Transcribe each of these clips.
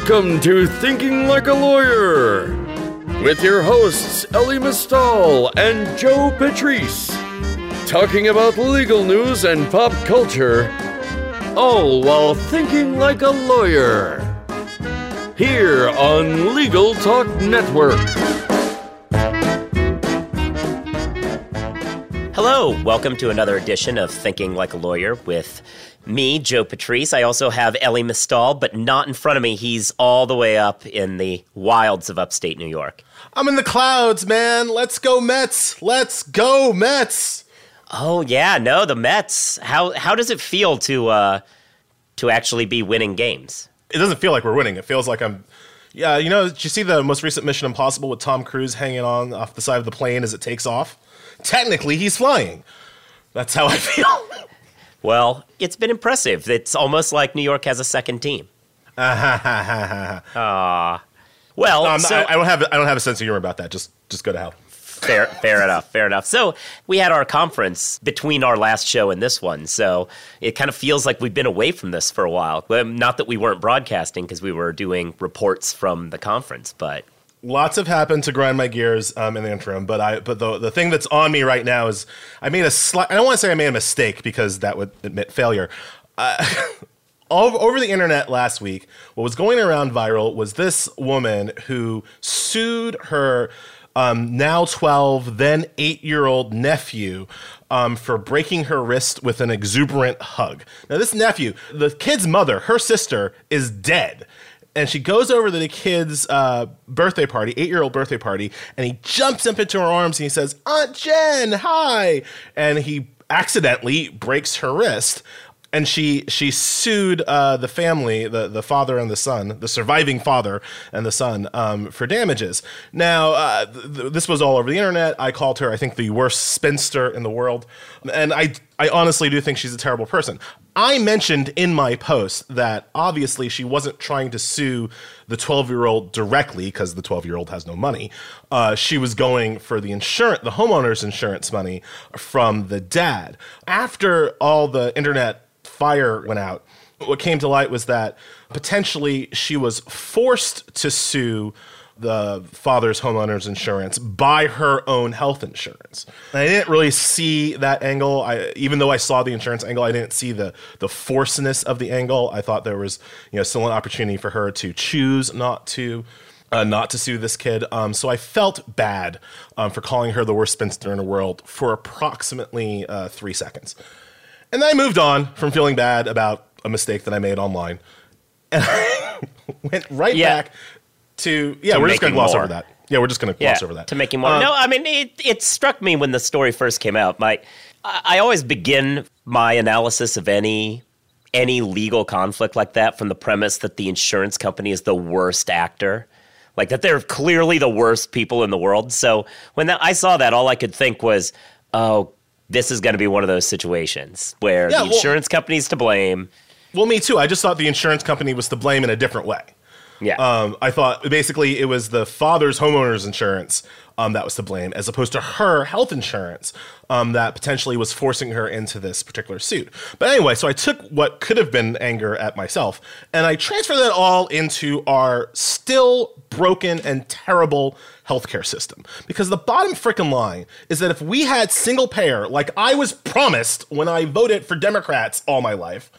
Welcome to Thinking Like a Lawyer with your hosts Elie Mystal and Joe Patrice, talking about legal news and pop culture, all while thinking like a lawyer. Here on Legal Talk Network. Hello, welcome to another edition of Thinking Like a Lawyer with me, Joe Patrice. I also have Elie Mystal, but not in front of me. He's all the way up in the wilds of upstate New York. I'm in the clouds, man. Let's go Mets. Let's go Mets. Oh yeah, no, the Mets. How how does it feel to uh to actually be winning games? It doesn't feel like we're winning. It feels like I'm Yeah, you know, did you see the most recent Mission Impossible with Tom Cruise hanging on off the side of the plane as it takes off? Technically, he's flying. That's how I feel. Well, it's been impressive. It's almost like New York has a second team. Ah. well, Um, so, I, I don't have I don't have a sense of humor about that. Just just go to hell. fair, fair enough, fair enough. So we had our conference between our last show and this one, so it kind of feels like we've been away from this for a while. Not that we weren't broadcasting because we were doing reports from the conference, but Lots have happened to grind my gears um, in the interim, but I but the the thing that's on me right now is I made a slight. I don't want to say I made a mistake because that would admit failure. Uh, over the internet last week, what was going around viral was this woman who sued her um, now 12, then eight year old nephew um, for breaking her wrist with an exuberant hug. Now, this nephew, the kid's mother, her sister, is dead and she goes over to the kid's uh, birthday party, eight year old birthday party, and he jumps up into her arms and he says, Aunt Jen, hi. And he accidentally breaks her wrist. And she she sued uh, the family, the, the father and the son, the surviving father and the son, um, for damages. Now, uh, th- th- this was all over the internet. I called her, I think, the worst spinster in the world, and I I honestly do think she's a terrible person. I mentioned in my post that obviously she wasn't trying to sue the 12 year old directly because the 12 year old has no money. Uh, she was going for the insurance, the homeowner's insurance money from the dad. After all the internet fire went out, what came to light was that potentially she was forced to sue the father's homeowner's insurance by her own health insurance. And I didn't really see that angle. I even though I saw the insurance angle, I didn't see the the forceness of the angle. I thought there was, you know, still an opportunity for her to choose not to uh, not to sue this kid. Um, so I felt bad um, for calling her the worst spinster in the world for approximately uh, three seconds. And then I moved on from feeling bad about a mistake that I made online. And I went right Yeah. back to, yeah, To we're just gonna gloss more. over that. Yeah, we're just going to gloss over that. To making more. Uh, no, I mean it. It struck me when the story first came out. My, I I always begin my analysis of any any legal conflict like that from the premise that the insurance company is the worst actor, like that they're clearly the worst people in the world. So when that, I saw that, all I could think was, oh. This is going to be one of those situations where Yeah, the well- insurance company's to blame. Well, me too. I just thought the insurance company was to blame in a different way. Yeah. Um, I thought basically it was the father's homeowner's insurance um, that was to blame, as opposed to her health insurance um, that potentially was forcing her into this particular suit. But anyway, so I took what could have been anger at myself and I transferred that all into our still broken and terrible healthcare system. Because the bottom freaking line is that if we had single payer, like I was promised when I voted for Democrats all my life,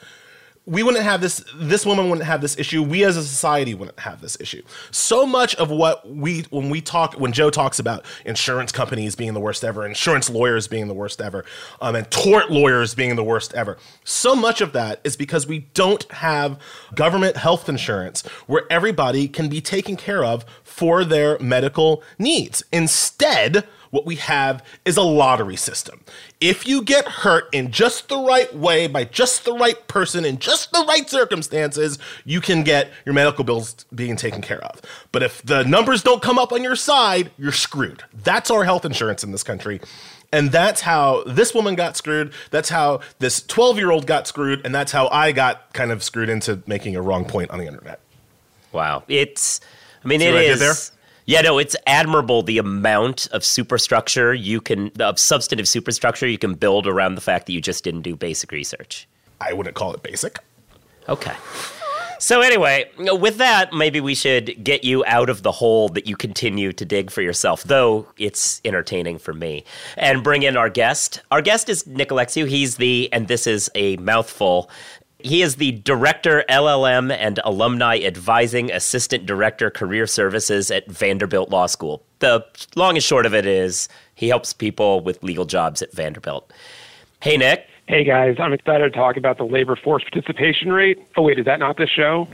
we wouldn't have this this woman wouldn't have this issue. We as a society wouldn't have this issue. So much of what we when we talk when joe talks about insurance companies being the worst ever insurance lawyers being the worst ever um, and tort lawyers being the worst ever so much of that is because we don't have government health insurance where everybody can be taken care of for their medical needs. Instead what we have is a lottery system. If you get hurt in just the right way by just the right person in just the right circumstances, you can get your medical bills being taken care of. But if the numbers don't come up on your side, you're screwed. That's our health insurance in this country. And that's how this woman got screwed. That's how this 12 year old got screwed. And that's how I got kind of screwed into making a wrong point on the internet. Wow. It's, I mean, See it what I did is. Yeah, no, it's admirable the amount of superstructure you can, of substantive superstructure you can build around the fact that you just didn't do basic research. I wouldn't call it basic. Okay. So anyway, with that, maybe we should get you out of the hole that you continue to dig for yourself, though it's entertaining for me. And bring in our guest. Our guest is Nick Alexiou. He's the, and this is a mouthful, he is the Director, LLM, and Alumni Advising Assistant Director, Career Services at Vanderbilt Law School. The long and short of it is he helps people with legal jobs at Vanderbilt. Hey, Nick. Hey guys, I'm excited to talk about the labor force participation rate. Oh wait, is that not the show?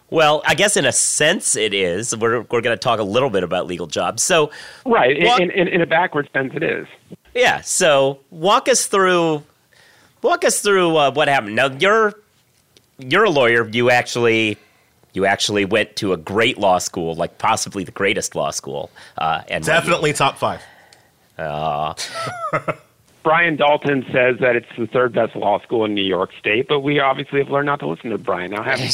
well, I guess in a sense it is. We're we're going to talk a little bit about legal jobs. So right, walk, in, in, in a backward sense, it is. Yeah. So walk us through walk us through uh, what happened. Now you're you're a lawyer. You actually you actually went to a great law school, like possibly the greatest law school. Uh, and definitely top five. Uh, Brian Dalton says that it's the third best law school in New York State, but we obviously have learned not to listen to Brian now, have we?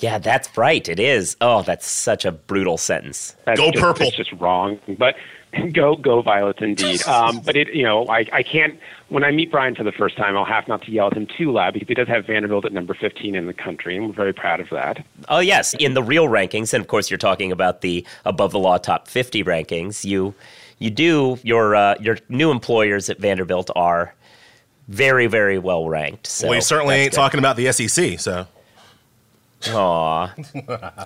yeah, that's right. It is. Oh, that's such a brutal sentence. That's go just, purple. It's just wrong. But go go violets indeed. Um, but it you know I I can't when I meet Brian for the first time I'll have not to yell at him too loud because he does have Vanderbilt at number 15 in the country and we're very proud of that. Oh yes, in the real rankings and of course you're talking about the above the law top 50 rankings. You you do your uh, your new employers at Vanderbilt are very very well ranked. So we certainly ain't good. talking about the SEC. So, aw.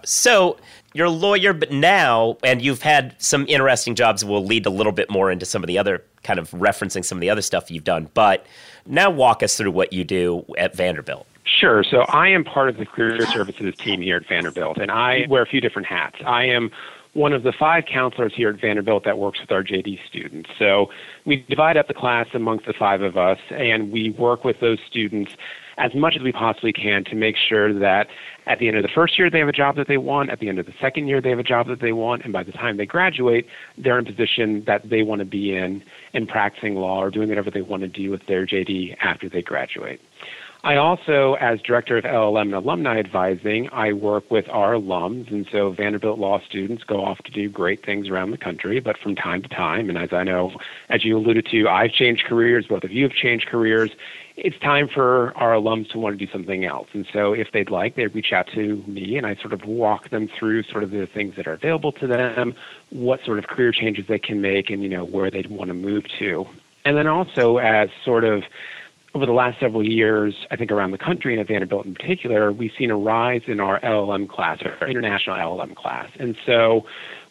so you're a lawyer, but now, and you've had some interesting jobs. We'll lead a little bit more into some of the other kind of referencing some of the other stuff you've done. But now, walk us through what you do at Vanderbilt. Sure. So I am part of the career services team here at Vanderbilt, and I wear a few different hats. I am one of the five counselors here at Vanderbilt that works with our JD students. So we divide up the class amongst the five of us, and we work with those students as much as we possibly can to make sure that at the end of the first year they have a job that they want, at the end of the second year they have a job that they want, and by the time they graduate, they're in a position that they want to be in in practicing law or doing whatever they want to do with their JD after they graduate. I also, as director of LLM and alumni advising, I work with our alums, and so Vanderbilt law students go off to do great things around the country. But from time to time, and as I know, as you alluded to, I've changed careers. Both of you have changed careers. It's time for our alums to want to do something else. And so, if they'd like, they reach out to me, and I sort of walk them through sort of the things that are available to them, what sort of career changes they can make, and you know where they'd want to move to. And then also, as sort of over the last several years, I think around the country and at Vanderbilt in particular, we've seen a rise in our LLM class, our international LLM class. And so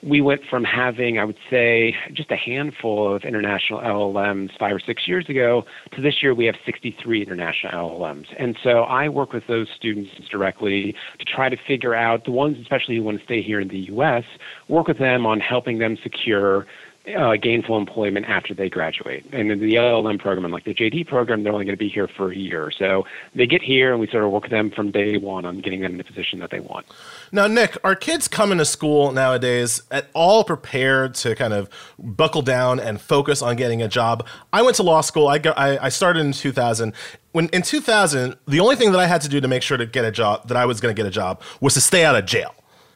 we went from having, I would say, just a handful of international LLMs five or six years ago to this year we have 63 international LLMs. And so I work with those students directly to try to figure out the ones, especially who want to stay here in the U.S., work with them on helping them secure uh, gainful employment after they graduate. And in the LLM program and like the JD program, they're only going to be here for a year. So they get here and we sort of work with them from day one on getting them in the position that they want. Now, Nick, are kids coming to school nowadays at all prepared to kind of buckle down and focus on getting a job? I went to law school. I, got, I, I started in 2000 when in 2000 the only thing that i had to do to make sure to get a job that i was going to get a job was to stay out of jail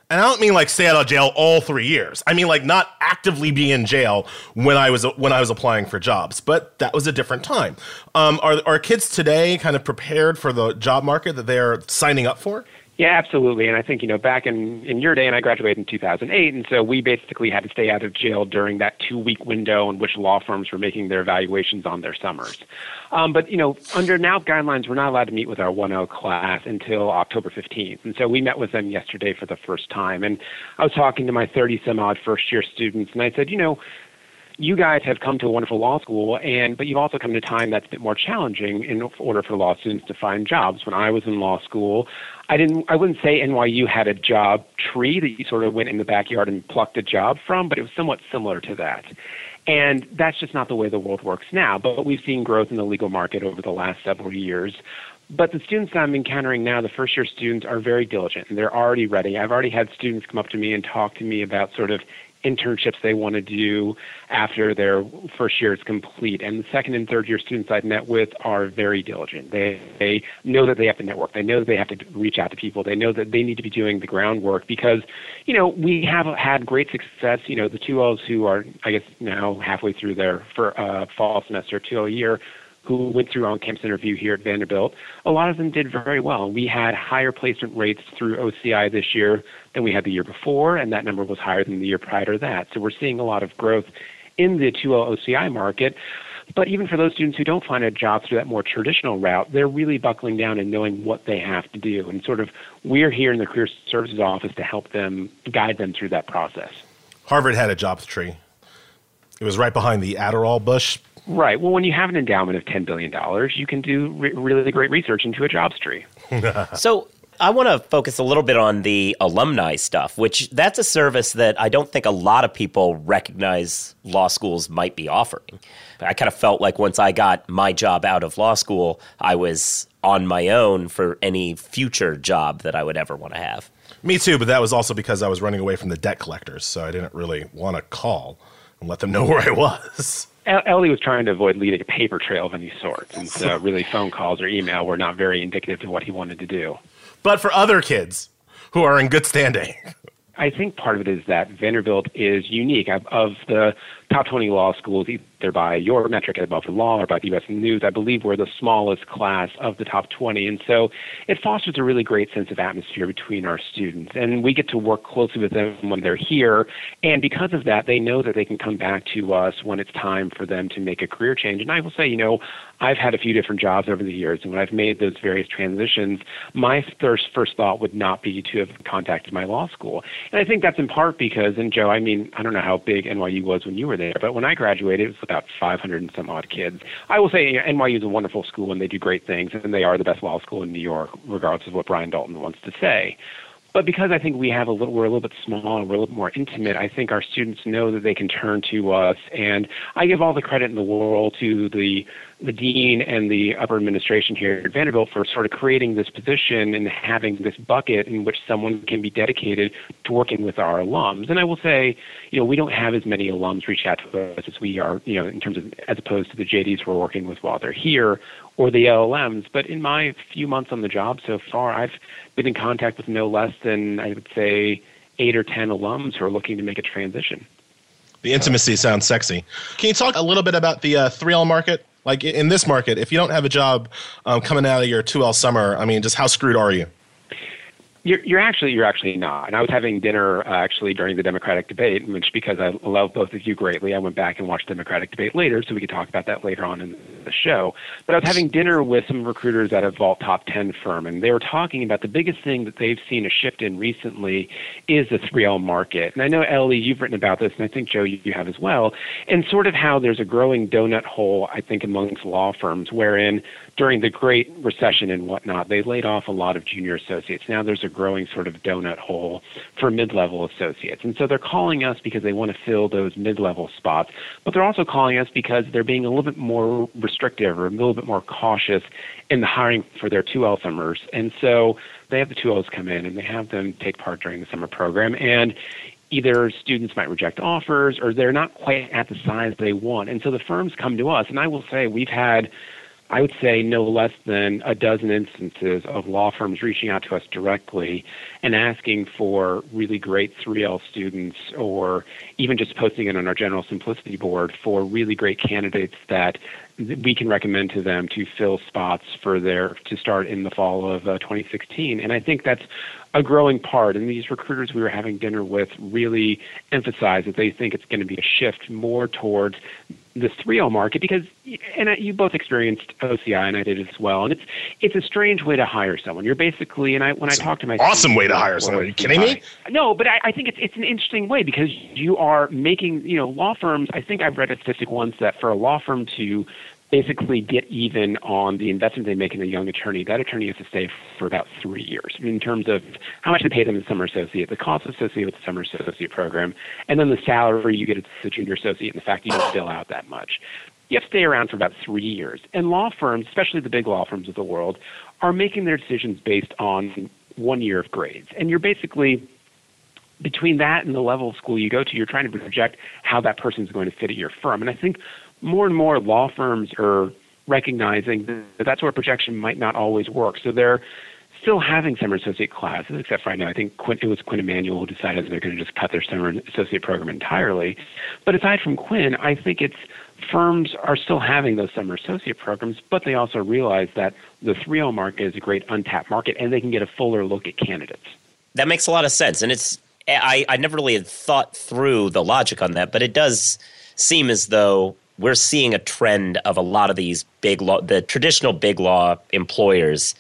and I don't mean like stay out of jail all three years. I mean like not actively be in jail when I was when I was applying for jobs. But that was a different time. Um, are are kids today kind of prepared for the job market that they are signing up for? Yeah, absolutely. And I think, you know, back in, in your day, and I graduated in 2008, and so we basically had to stay out of jail during that two week window in which law firms were making their evaluations on their summers. Um, but, you know, under now guidelines, we're not allowed to meet with our 1L class until October 15th. And so we met with them yesterday for the first time. And I was talking to my 30 some odd first year students, and I said, you know, you guys have come to a wonderful law school, and but you've also come to a time that's a bit more challenging in order for law students to find jobs. When I was in law school, I didn't. I wouldn't say NYU had a job tree that you sort of went in the backyard and plucked a job from, but it was somewhat similar to that. And that's just not the way the world works now. But we've seen growth in the legal market over the last several years. But the students that I'm encountering now, the first year students, are very diligent and they're already ready. I've already had students come up to me and talk to me about sort of internships they want to do after their first year is complete. And the second and third year students I've met with are very diligent. They, they know that they have to network. They know that they have to reach out to people. They know that they need to be doing the groundwork because, you know, we have had great success. You know, the 2Ls who are, I guess, now halfway through their for, uh, fall semester, 2L year, who went through on-campus interview here at Vanderbilt, a lot of them did very well. We had higher placement rates through OCI this year than we had the year before, and that number was higher than the year prior to that. So we're seeing a lot of growth in the 2L OCI market. But even for those students who don't find a job through that more traditional route, they're really buckling down and knowing what they have to do. And sort of we're here in the Career Services Office to help them, guide them through that process. Harvard had a jobs tree. It was right behind the Adderall bush. Right. Well, when you have an endowment of $10 billion, you can do re- really great research into a jobs tree. so I want to focus a little bit on the alumni stuff, which that's a service that I don't think a lot of people recognize law schools might be offering. I kind of felt like once I got my job out of law school, I was on my own for any future job that I would ever want to have. Me too, but that was also because I was running away from the debt collectors, so I didn't really want to call and let them know where I was. Elie was trying to avoid leading a paper trail of any sort, and so really phone calls or email were not very indicative of what he wanted to do. But for other kids who are in good standing. I think part of it is that Vanderbilt is unique. Of, of the top 20 law schools, either by your metric at above the law or by the U.S. News, I believe we're the smallest class of the top 20. And so it fosters a really great sense of atmosphere between our students. And we get to work closely with them when they're here. And because of that, they know that they can come back to us when it's time for them to make a career change. And I will say, you know, I've had a few different jobs over the years. And when I've made those various transitions, my first, first thought would not be to have contacted my law school. And I think that's in part because, and Joe, I mean, I don't know how big NYU was when you were there, but when I graduated, it was about 500 and some odd kids. I will say NYU is a wonderful school and they do great things, and they are the best law school in New York, regardless of what Brian Dalton wants to say. But because I think we have a little, we're a little bit small and we're a little more intimate, I think our students know that they can turn to us. And I give all the credit in the world to the the dean and the upper administration here at Vanderbilt for sort of creating this position and having this bucket in which someone can be dedicated to working with our alums. And I will say, you know, we don't have as many alums reach out to us as we are, you know, in terms of as opposed to the JDs we're working with while they're here or the LLMs. But in my few months on the job so far, I've been in contact with no less than I would say eight or ten alums who are looking to make a transition. The intimacy sounds sexy. Can you talk a little bit about the uh, 3L market? Like in this market, if you don't have a job um, coming out of your 2L summer, I mean, just how screwed are you? You're, you're actually you're actually not. And I was having dinner uh, actually during the Democratic debate, which because I love both of you greatly, I went back and watched Democratic debate later, so we could talk about that later on in the show. But I was having dinner with some recruiters at a Vault Top 10 firm, and they were talking about the biggest thing that they've seen a shift in recently is the 3L market. And I know Elie, you've written about this, and I think Joe, you have as well. And sort of how there's a growing donut hole, I think, amongst law firms, wherein during the Great Recession and whatnot, they laid off a lot of junior associates. Now there's a growing sort of donut hole for mid-level associates. And so they're calling us because they want to fill those mid-level spots, but they're also calling us because they're being a little bit more restrictive or a little bit more cautious in the hiring for their 2L summers. And so they have the 2Ls come in and they have them take part during the summer program. And either students might reject offers or they're not quite at the size they want. And so the firms come to us. And I will say we've had I would say no less than a dozen instances of law firms reaching out to us directly and asking for really great 3L students or even just posting it on our general Symplicity board for really great candidates that we can recommend to them to fill spots for their to start in the fall of uh, 2016 and i think that's a growing part. And these recruiters we were having dinner with really emphasize that they think it's going to be a shift more towards the 3L market because, and you both experienced OCI and I did as well, and it's it's a strange way to hire someone. You're basically, and I when it's I talk to my awesome way to hire someone. Are you kidding me? No, but I, I think it's it's an interesting way because you are making you know law firms. I think I've read a statistic once that for a law firm to basically get even on the investment they make in a young attorney, that attorney has to stay for about three years in terms of how much they pay them as summer associate, the cost associated with the summer associate program, and then the salary you get as a junior associate and the fact you don't bill out that much. You have to stay around for about three years. And law firms, especially the big law firms of the world, are making their decisions based on one year of grades. And you're basically between that and the level of school you go to, you're trying to project how that person is going to fit at your firm. And I think more and more law firms are recognizing that that sort of projection might not always work. So they're still having summer associate classes, except right now I think it was Quinn Emanuel who decided they're going to just cut their summer associate program entirely. But aside from Quinn, I think it's firms are still having those summer associate programs, but they also realize that the 3L market is a great untapped market and they can get a fuller look at candidates. That makes a lot of sense. And it's, I, I never really had thought through the logic on that, but it does seem as though we're seeing a trend of a lot of these big law, the traditional big law employers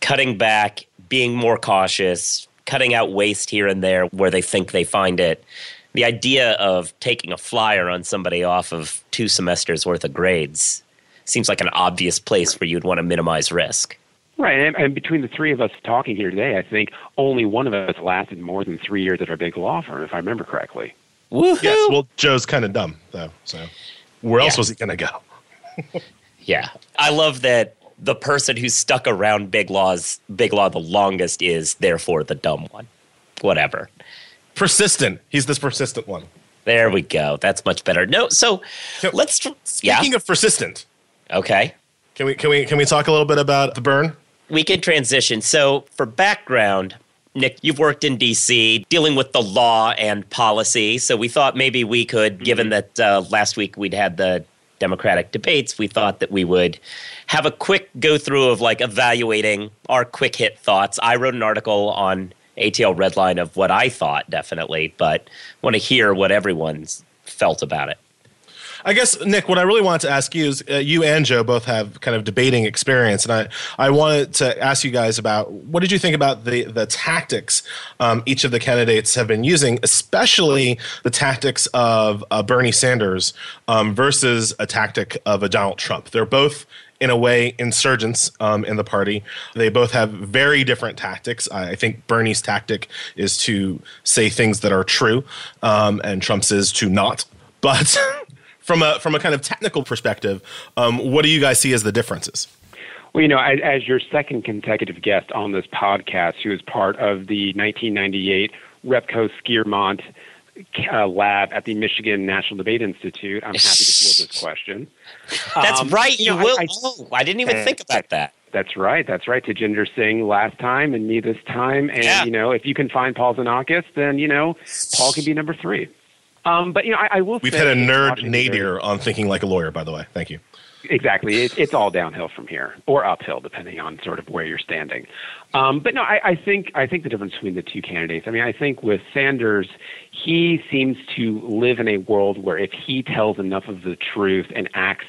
cutting back, being more cautious, cutting out waste here and there where they think they find it. The idea of taking a flyer on somebody off of two semesters worth of grades seems like an obvious place where you'd want to minimize risk. Right, and, and, between the three of us talking here today, I think only one of us lasted more than three years at our big law firm, if I remember correctly. Woohoo! Yes, well, Joe's kind of dumb though, so where else was he going to go? yeah, I love that the person who's stuck around Big Law's Big Law the longest is therefore the dumb one. Whatever. Persistent. He's this persistent one. There we go. That's much better. No, so can, let's. Speaking yeah? of persistent. Okay. Can we can we can we talk a little bit about the burn? We can transition. So for background, Nick, you've worked in DC dealing with the law and policy. So we thought maybe we could, mm-hmm. given that uh, last week we'd had the Democratic debates, we thought that we would have a quick go through of like evaluating our quick hit thoughts. I wrote an article on ATL Redline of what I thought, definitely, but want to hear what everyone's felt about it. I guess Nick, what I really wanted to ask you is, uh, you and Joe both have kind of debating experience, and I I wanted to ask you guys about what did you think about the the tactics um, each of the candidates have been using, especially the tactics of uh, Bernie Sanders um, versus a tactic of a Donald Trump. They're both in a way, insurgents um, in the party. They both have very different tactics. I think Bernie's tactic is to say things that are true, um, and Trump's is to not. But from a from a kind of technical perspective, um, what do you guys see as the differences? Well, you know, as, as your second consecutive guest on this podcast, who is part of the 1998 Repco Skiermont uh, lab at the Michigan National Debate Institute, I'm happy to field this question. That's um, right. You, you know, will. I, I, oh, I didn't even think about that. That's right. That's right. Tajinder Singh last time and me this time. And, yeah. you know, if you can find Paul Xenakis, then, you know, Paul can be number three. Um, but you know, I, I will. We've had a nerd nadir on thinking like a lawyer. By the way, thank you. Exactly, it, it's all downhill from here, or uphill, depending on sort of where you're standing. Um, but no, I, I think I think the difference between the two candidates. I mean, I think with Sanders, he seems to live in a world where if he tells enough of the truth and acts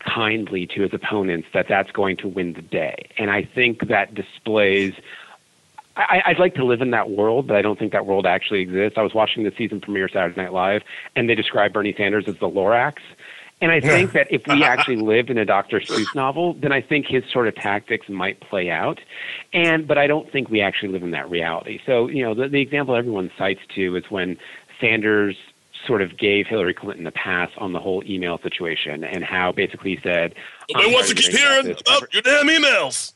kindly to his opponents, that that's going to win the day. And I think that displays I, I'd like to live in that world, but I don't think that world actually exists. I was watching the season premiere Saturday Night Live, and they described Bernie Sanders as the Lorax. And I think that if we actually lived in a Dr. Seuss novel, then I think his sort of tactics might play out. And but I don't think we actually live in that reality. So you know, the, the example everyone cites too is when Sanders sort of gave Hillary Clinton a pass on the whole email situation and how basically he said, "Nobody wants to keep hearing about your damn emails."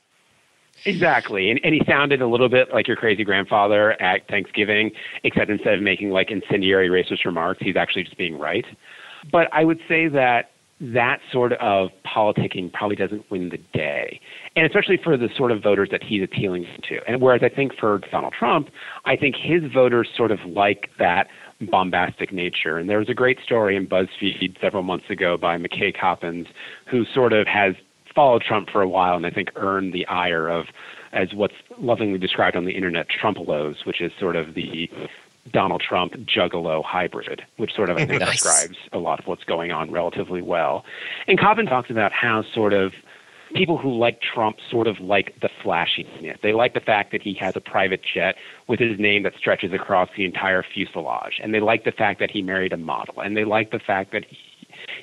Exactly. And, and he sounded a little bit like your crazy grandfather at Thanksgiving, except instead of making like incendiary racist remarks, he's actually just being right. But I would say that that sort of politicking probably doesn't win the day. And especially for the sort of voters that he's appealing to. And whereas I think for Donald Trump, I think his voters sort of like that bombastic nature. And there was a great story in BuzzFeed several months ago by McKay Coppins, who sort of has followed Trump for a while and I think earned the ire of, as what's lovingly described on the internet, Trumpelos, which is sort of the Donald Trump juggalo hybrid, which sort of I think nice. describes a lot of what's going on relatively well. And Coppin talks about how sort of people who like Trump sort of like the flashiness. They like the fact that he has a private jet with his name that stretches across the entire fuselage, and they like the fact that he married a model, and they like the fact that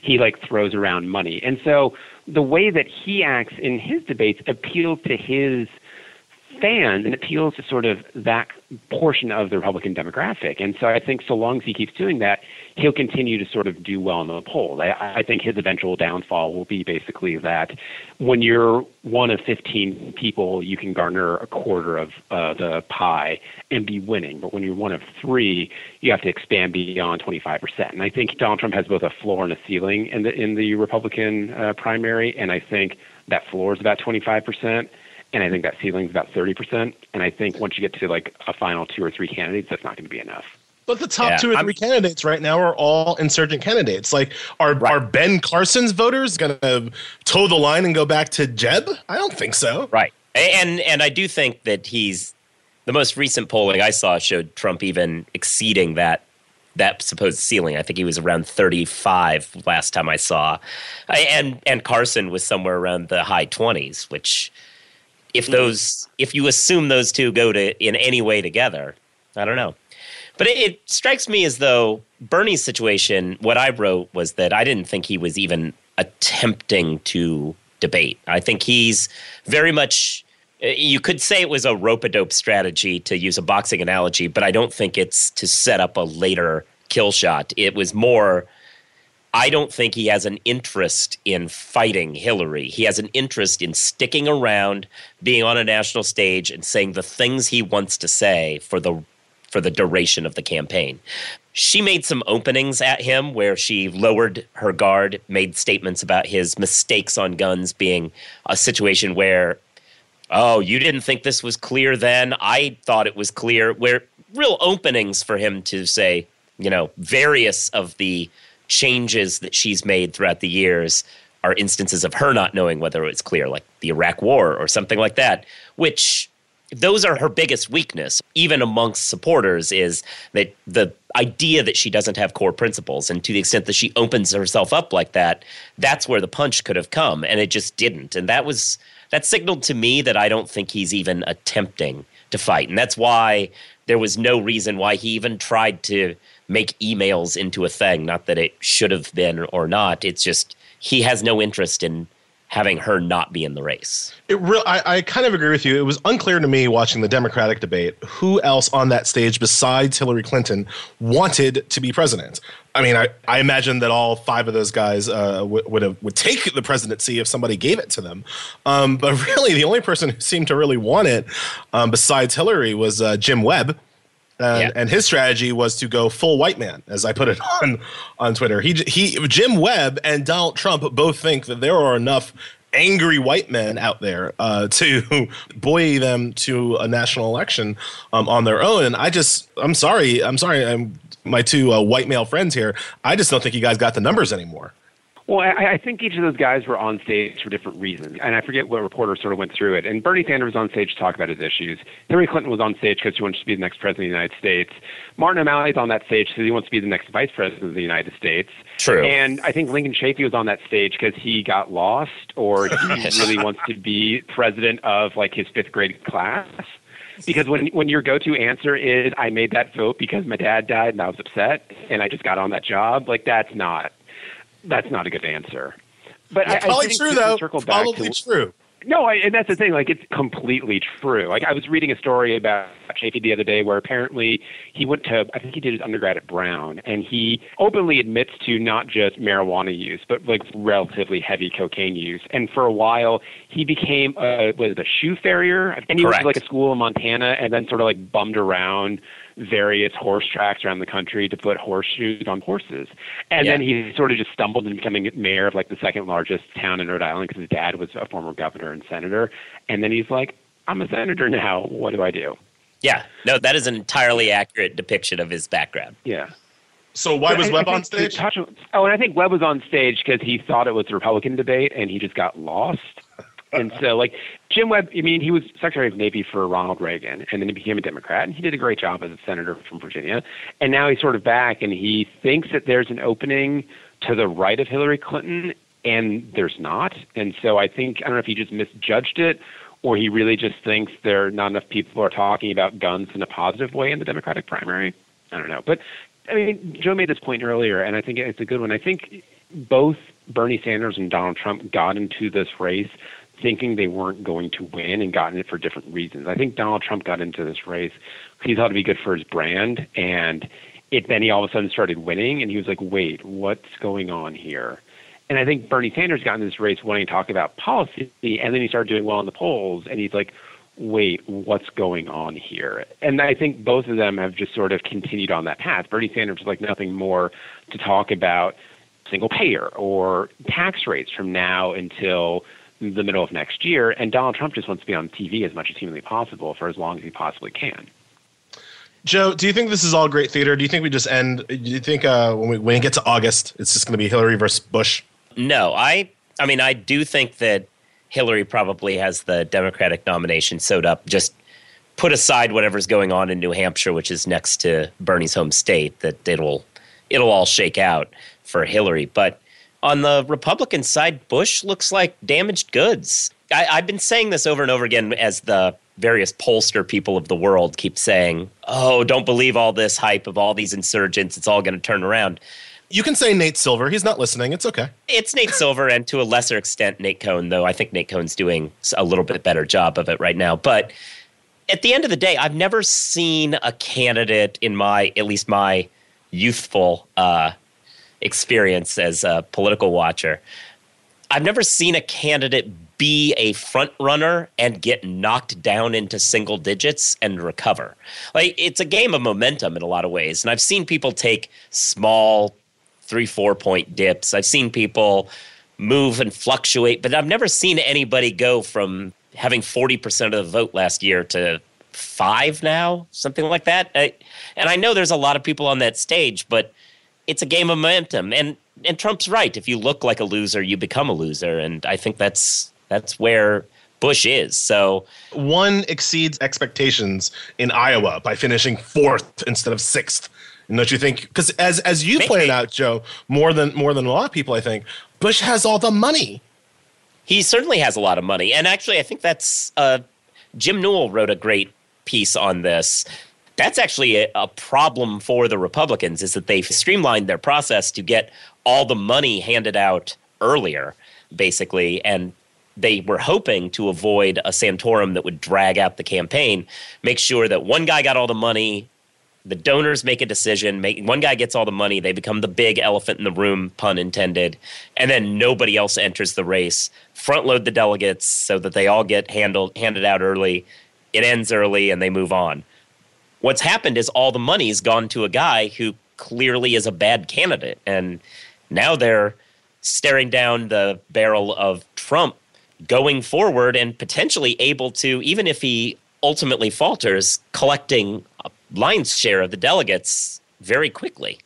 he, like throws around money. And so the way that he acts in his debates appeals to his fans and appeals to sort of that portion of the Republican demographic. And so I think so long as he keeps doing that, he'll continue to sort of do well in the polls. I, I think his eventual downfall will be basically that when you're one of 15 people, you can garner a quarter of uh, the pie and be winning. But when you're one of three, you have to expand beyond 25%. And I think Donald Trump has both a floor and a ceiling in the in the Republican uh, primary, and I think that floor is about 25% and I think that ceiling is about 30%. And I think once you get to like a final two or three candidates, that's not going to be enough. But the top Yeah, two or I'm- 3 candidates right now are all insurgent candidates. Like, are Right. are Ben Carson's voters going to toe the line and go back to Jeb? I don't think so. Right. And and I do think that he's the most recent polling I saw showed Trump even exceeding that that supposed ceiling. I think he was around 35 last time I saw. And and Carson was somewhere around the high 20s, which if hmm. those if you assume those two go to in any way together, I don't know. But it, it strikes me as though Bernie's situation, what I wrote was that I didn't think he was even attempting to debate. I think he's very much. You could say it was a rope a dope strategy to use a boxing analogy, but I don't think it's to set up a later kill shot. It was more. I don't think he has an interest in fighting Hillary. He has an interest in sticking around, being on a national stage, and saying the things he wants to say for the for the duration of the campaign. She made some openings at him where she lowered her guard, made statements about his mistakes on guns being a situation where, oh, you didn't think this was clear then. I thought it was clear. Where real openings for him to say, you know, various of the changes that she's made throughout the years are instances of her not knowing whether it's clear, like the Iraq War or something like that, which those are her biggest weakness, even amongst supporters, is that the idea that she doesn't have core principles. And to the extent that she opens herself up like that, that's where the punch could have come. And it just didn't. And that was that signaled to me that I don't think he's even attempting to fight. And that's why there was no reason why he even tried to make emails into a thing. Not that it should have been or not. It's just he has no interest in having her not be in the race. It I, I kind of agree with you. It was unclear to me watching the Democratic debate who else on that stage besides Hillary Clinton wanted to be president. I mean, I, I imagine that all five of those guys uh, would would, have, would take the presidency if somebody gave it to them. Um, but really, the only person who seemed to really want it, um, besides Hillary, was uh, Jim Webb. And, Yeah. and his strategy was to go full white man, as I put it on on Twitter. He he Jim Webb and Donald Trump both think that there are enough angry white men out there uh, to buoy them to a national election um, on their own. And I just, I'm sorry, I'm sorry, I'm my two uh, white male friends here. I just don't think you guys got the numbers anymore. Well, I, I think each of those guys were on stage for different reasons, and I forget what reporter sort of went through it. And Bernie Sanders was on stage to talk about his issues. Hillary Clinton was on stage because she wants to be the next president of the United States. Martin O'Malley's on that stage because he wants to be the next vice president of the United States. True. And I think Lincoln Chafee was on that stage because he got lost, or he really wants to be president of like his fifth grade class. Because when when your go-to answer is "I made that vote because my dad died and I was upset and I just got on that job," like that's not that's not a good answer. But I, I Probably think true though. Circle back Probably to, true. no, I, and that's the thing. Like, it's completely true. Like, I was reading a story about Chafee the other day where apparently he went to, I think he did his undergrad at Brown, and he openly admits to not just marijuana use, but like relatively heavy cocaine use. And for a while, he became a, was it a shoe farrier? And he went Correct. to like a school in Montana and then sort of like bummed around various horse tracks around the country to put horseshoes on horses. And Yeah. then he sort of just stumbled into becoming mayor of like the second largest town in Rhode Island because his dad was a former governor and senator. And then he's like, I'm a senator now. What do I do? Yeah, no, that is an entirely accurate depiction of his background. Yeah. So why But was I- Webb I on stage? touch oh, and I think Webb was on stage because he thought it was a Republican debate and he just got lost. And so, like, Jim Webb, I mean, he was Secretary of Navy for Ronald Reagan and then he became a Democrat and he did a great job as a senator from Virginia. And now he's sort of back and he thinks that there's an opening to the right of Hillary Clinton and there's not. And so I think, I don't know if he just misjudged it or he really just thinks there are not enough people are talking about guns in a positive way in the Democratic primary. I don't know. But I mean, Joe made this point earlier, and I think it's a good one. I think both Bernie Sanders and Donald Trump got into this race thinking they weren't going to win and got in it for different reasons. I think Donald Trump got into this race he thought it'd be good for his brand, and it then he all of a sudden started winning, and he was like, "Wait, what's going on here?" And I think Bernie Sanders got in this race wanting to talk about policy, and then he started doing well in the polls, and he's like, wait, what's going on here? And I think both of them have just sort of continued on that path. Bernie Sanders is like nothing more to talk about single payer or tax rates from now until the middle of next year. And Donald Trump just wants to be on TV as much as humanly possible for as long as he possibly can. Joe, do you think this is all great theater? Do you think we just end? Do you think uh, when we when we get to August, it's just going to be Hillary versus Bush? No, I I mean I do think that Hillary probably has the Democratic nomination sewed up. Just put aside whatever's going on in New Hampshire, which is next to Bernie's home state, that it'll it'll all shake out for Hillary. But on the Republican side, Bush looks like damaged goods. I, I've been saying this over and over again as the various pollster people of the world keep saying, "Oh, don't believe all this hype of all these insurgents. It's all going to turn around." You can say Nate Silver. He's not listening. It's okay. It's Nate Silver, and to a lesser extent, Nate Cohn. Though I think Nate Cohn's doing a little bit better job of it right now. But at the end of the day, I've never seen a candidate in my, at least my youthful uh, experience as a political watcher. I've never seen a candidate be a front runner and get knocked down into single digits and recover. Like it's a game of momentum in a lot of ways. And I've seen people take small three, four point dips. I've seen people move and fluctuate, but I've never seen anybody go from having 40% of the vote last year to five now, something like that. I, and I know there's a lot of people on that stage, but it's a game of momentum. And and Trump's right. If you look like a loser, you become a loser. And I think that's that's where Bush is. So one exceeds expectations in Iowa by finishing fourth instead of sixth. And don't you think? Because as as you Maybe. pointed out, Joe, more than more than a lot of people, I think Bush has all the money. He certainly has a lot of money, and actually, I think that's uh, Jim Newell wrote a great piece on this. That's actually a, a problem for the Republicans is that they've streamlined their process to get all the money handed out earlier, basically, and they were hoping to avoid a Santorum that would drag out the campaign, make sure that one guy got all the money, the donors make a decision, make one guy gets all the money, they become the big elephant in the room, pun intended, and then nobody else enters the race. Front load the delegates so that they all get handled handed out early. It ends early and they move on. What's happened is all the money's gone to a guy who clearly is a bad candidate and now they're staring down the barrel of Trump going forward and potentially able to, even if he ultimately falters, collecting a lion's share of the delegates very quickly.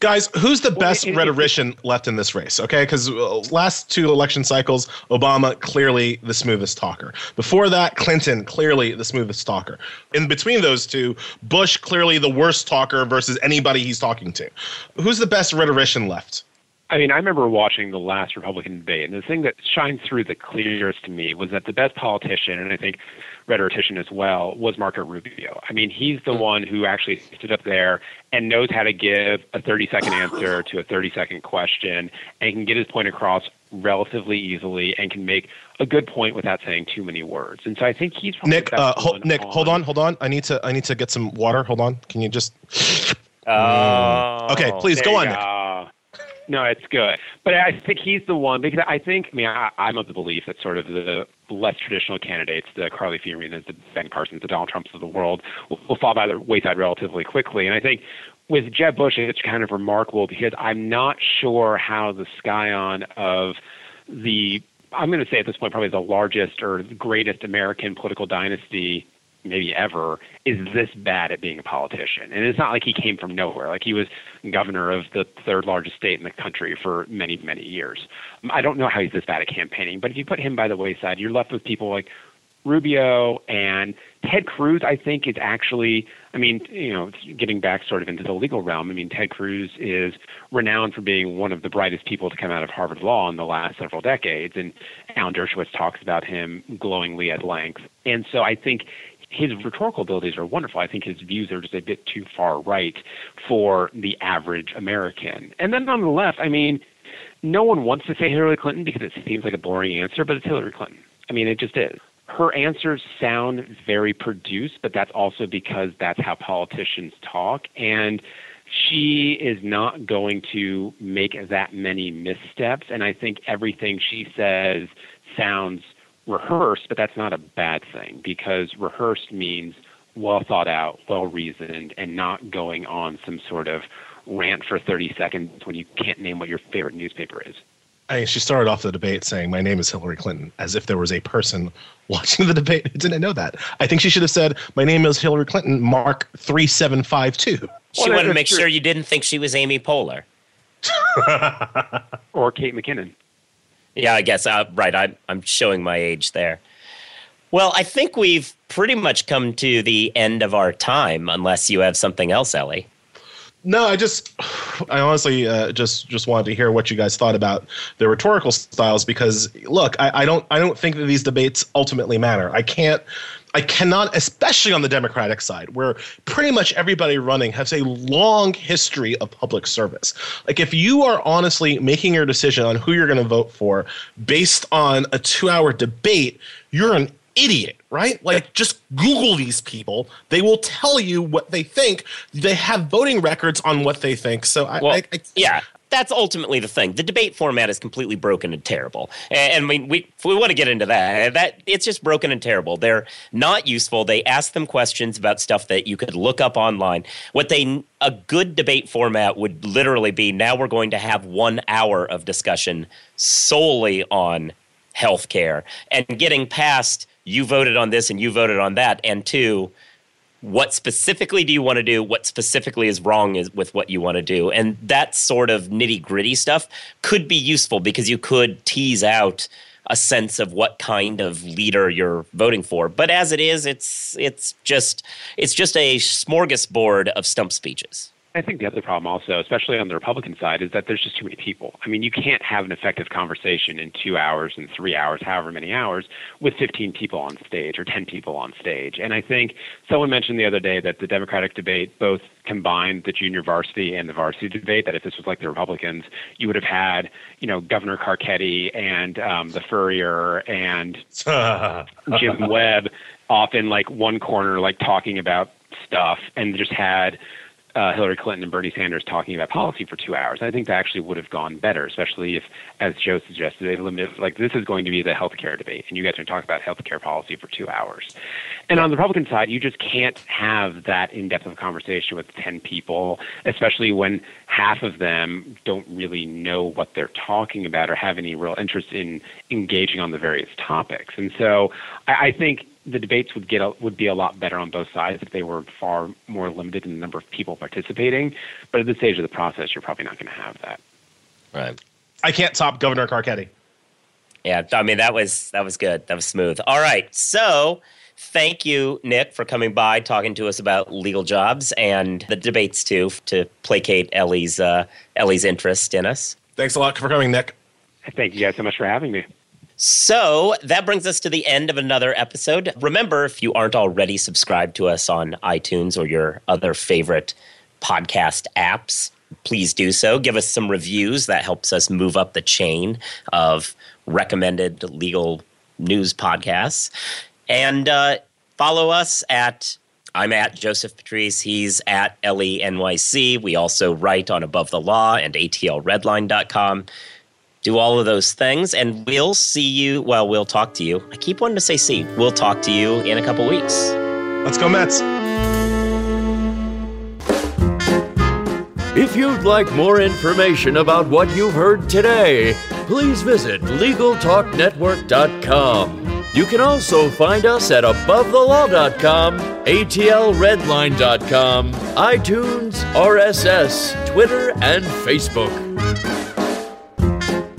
Guys, who's the best rhetorician left in this race? Okay, because uh, last two election cycles, Obama clearly the smoothest talker. Before that, Clinton clearly the smoothest talker. In between those two, Bush clearly the worst talker versus anybody he's talking to. Who's the best rhetorician left? I mean, I remember watching the last Republican debate, and the thing that shines through the clearest to me was that the best politician, and I think rhetorician as well, was Marco Rubio. I mean, he's the one who actually stood up there and knows how to give a 30 second answer to a 30 second question and can get his point across relatively easily and can make a good point without saying too many words. And so I think he's Nick. Uh, ho- Nick, on. hold on, hold on. I need to. I need to get some water. Hold on. Can you just? Oh, okay, please go on, go. Nick. No, it's good. But I think he's the one because I think, I mean, I, I'm of the belief that sort of the less traditional candidates, the Carly Fiorina's, the Ben Carsons, the Donald Trumps of the world, will, will fall by the wayside relatively quickly. And I think with Jeb Bush, it's kind of remarkable because I'm not sure how the scion of the, I'm going to say at this point, probably the largest or the greatest American political dynasty maybe ever is this bad at being a politician. And it's not like he came from nowhere. Like he was governor of the third largest state in the country for many, many years. I don't know how he's this bad at campaigning, but if you put him by the wayside, you're left with people like Rubio and Ted Cruz, I think, is actually, I mean, you know, getting back sort of into the legal realm. I mean, Ted Cruz is renowned for being one of the brightest people to come out of Harvard Law in the last several decades. And Alan Dershowitz talks about him glowingly at length. And so I think his rhetorical abilities are wonderful. I think his views are just a bit too far right for the average American. And then on the left, I mean, no one wants to say Hillary Clinton because it seems like a boring answer, but it's Hillary Clinton. I mean, it just is. Her answers sound very produced, but that's also because that's how politicians talk. And she is not going to make that many missteps. And I think everything she says sounds rehearsed, but that's not a bad thing because rehearsed means well thought out, well reasoned, and not going on some sort of rant for 30 seconds when you can't name what your favorite newspaper is. I mean, she started off the debate saying, My name is Hillary Clinton, as if there was a person watching the debate who didn't know that. I think she should have said, My name is Hillary Clinton, Mark 3752. She wanted to make sure you didn't think she was Amy Poehler. or Kate McKinnon. Yeah, I guess. Uh, right. I'm, I'm showing my age there. Well, I think we've pretty much come to the end of our time, unless you have something else, Elie. No, I just, I honestly uh, just just wanted to hear what you guys thought about the rhetorical styles because look, I, I don't I don't think that these debates ultimately matter. I can't I cannot, especially on the Democratic side, where pretty much everybody running has a long history of public service. Like, if you are honestly making your decision on who you're going to vote for based on a two hour debate, you're an idiot, right? Like, just Google these people. They will tell you what they think. They have voting records on what they think. So, I, well, I, I yeah, that's ultimately the thing. The debate format is completely broken and terrible. And, I mean, we we want to get into that. Uh, that it's just broken and terrible. They're not useful. They ask them questions about stuff that you could look up online. What they a good debate format would literally be now we're going to have one hour of discussion solely on healthcare and getting past you voted on this and you voted on that, and two what specifically do you want to do what specifically is wrong is with what you want to do and that sort of nitty gritty stuff could be useful because you could tease out a sense of what kind of leader you're voting for but as it is it's it's just it's just a smorgasbord of stump speeches I think the other problem also, especially on the Republican side, is that there's just too many people. I mean, you can't have an effective conversation in two hours and three hours, however many hours, with 15 people on stage or 10 people on stage. And I think someone mentioned the other day that the Democratic debate both combined the junior varsity and the varsity debate. That if this was like the Republicans, you would have had, you know, Governor Carcetti and um, the Furrier and Jim Webb off in like one corner, like talking about stuff, and just had uh, Hillary Clinton and Bernie Sanders talking about policy for two hours. I think that actually would have gone better, especially if, as Joe suggested, they limited, like this is going to be the healthcare debate, and you guys are going to talk about healthcare policy for two hours. And on the Republican side, you just can't have that in-depth of conversation with 10 people, especially when half of them don't really know what they're talking about or have any real interest in engaging on the various topics. And so I, I think the debates would get a, would be a lot better on both sides if they were far more limited in the number of people participating. But at this stage of the process, you're probably not going to have that. Right. I can't top Governor Carcetti. Yeah, I mean that was that was good. That was smooth. All right, so thank you, Nick, for coming by, talking to us about legal jobs and the debates too, to placate Elie's uh, Elie's interest in us. Thanks a lot for coming, Nick. Thank you guys so much for having me. So that brings us to the end of another episode. Remember, if you aren't already subscribed to us on iTunes or your other favorite podcast apps, please do so. Give us some reviews. That helps us move up the chain of recommended legal news podcasts. And uh, follow us at I'm at Joseph Patrice. He's at ElieNYC. We also write on Above the Law and ATLRedline.com do all of those things. And we'll see you. Well, we'll talk to you. I keep wanting to say see. We'll talk to you in a couple weeks. Let's go, Mets. If you'd like more information about what you've heard today, please visit LegalTalkNetwork.com. You can also find us at AboveTheLaw.com, ATLRedline.com, iTunes, RSS, Twitter, and Facebook.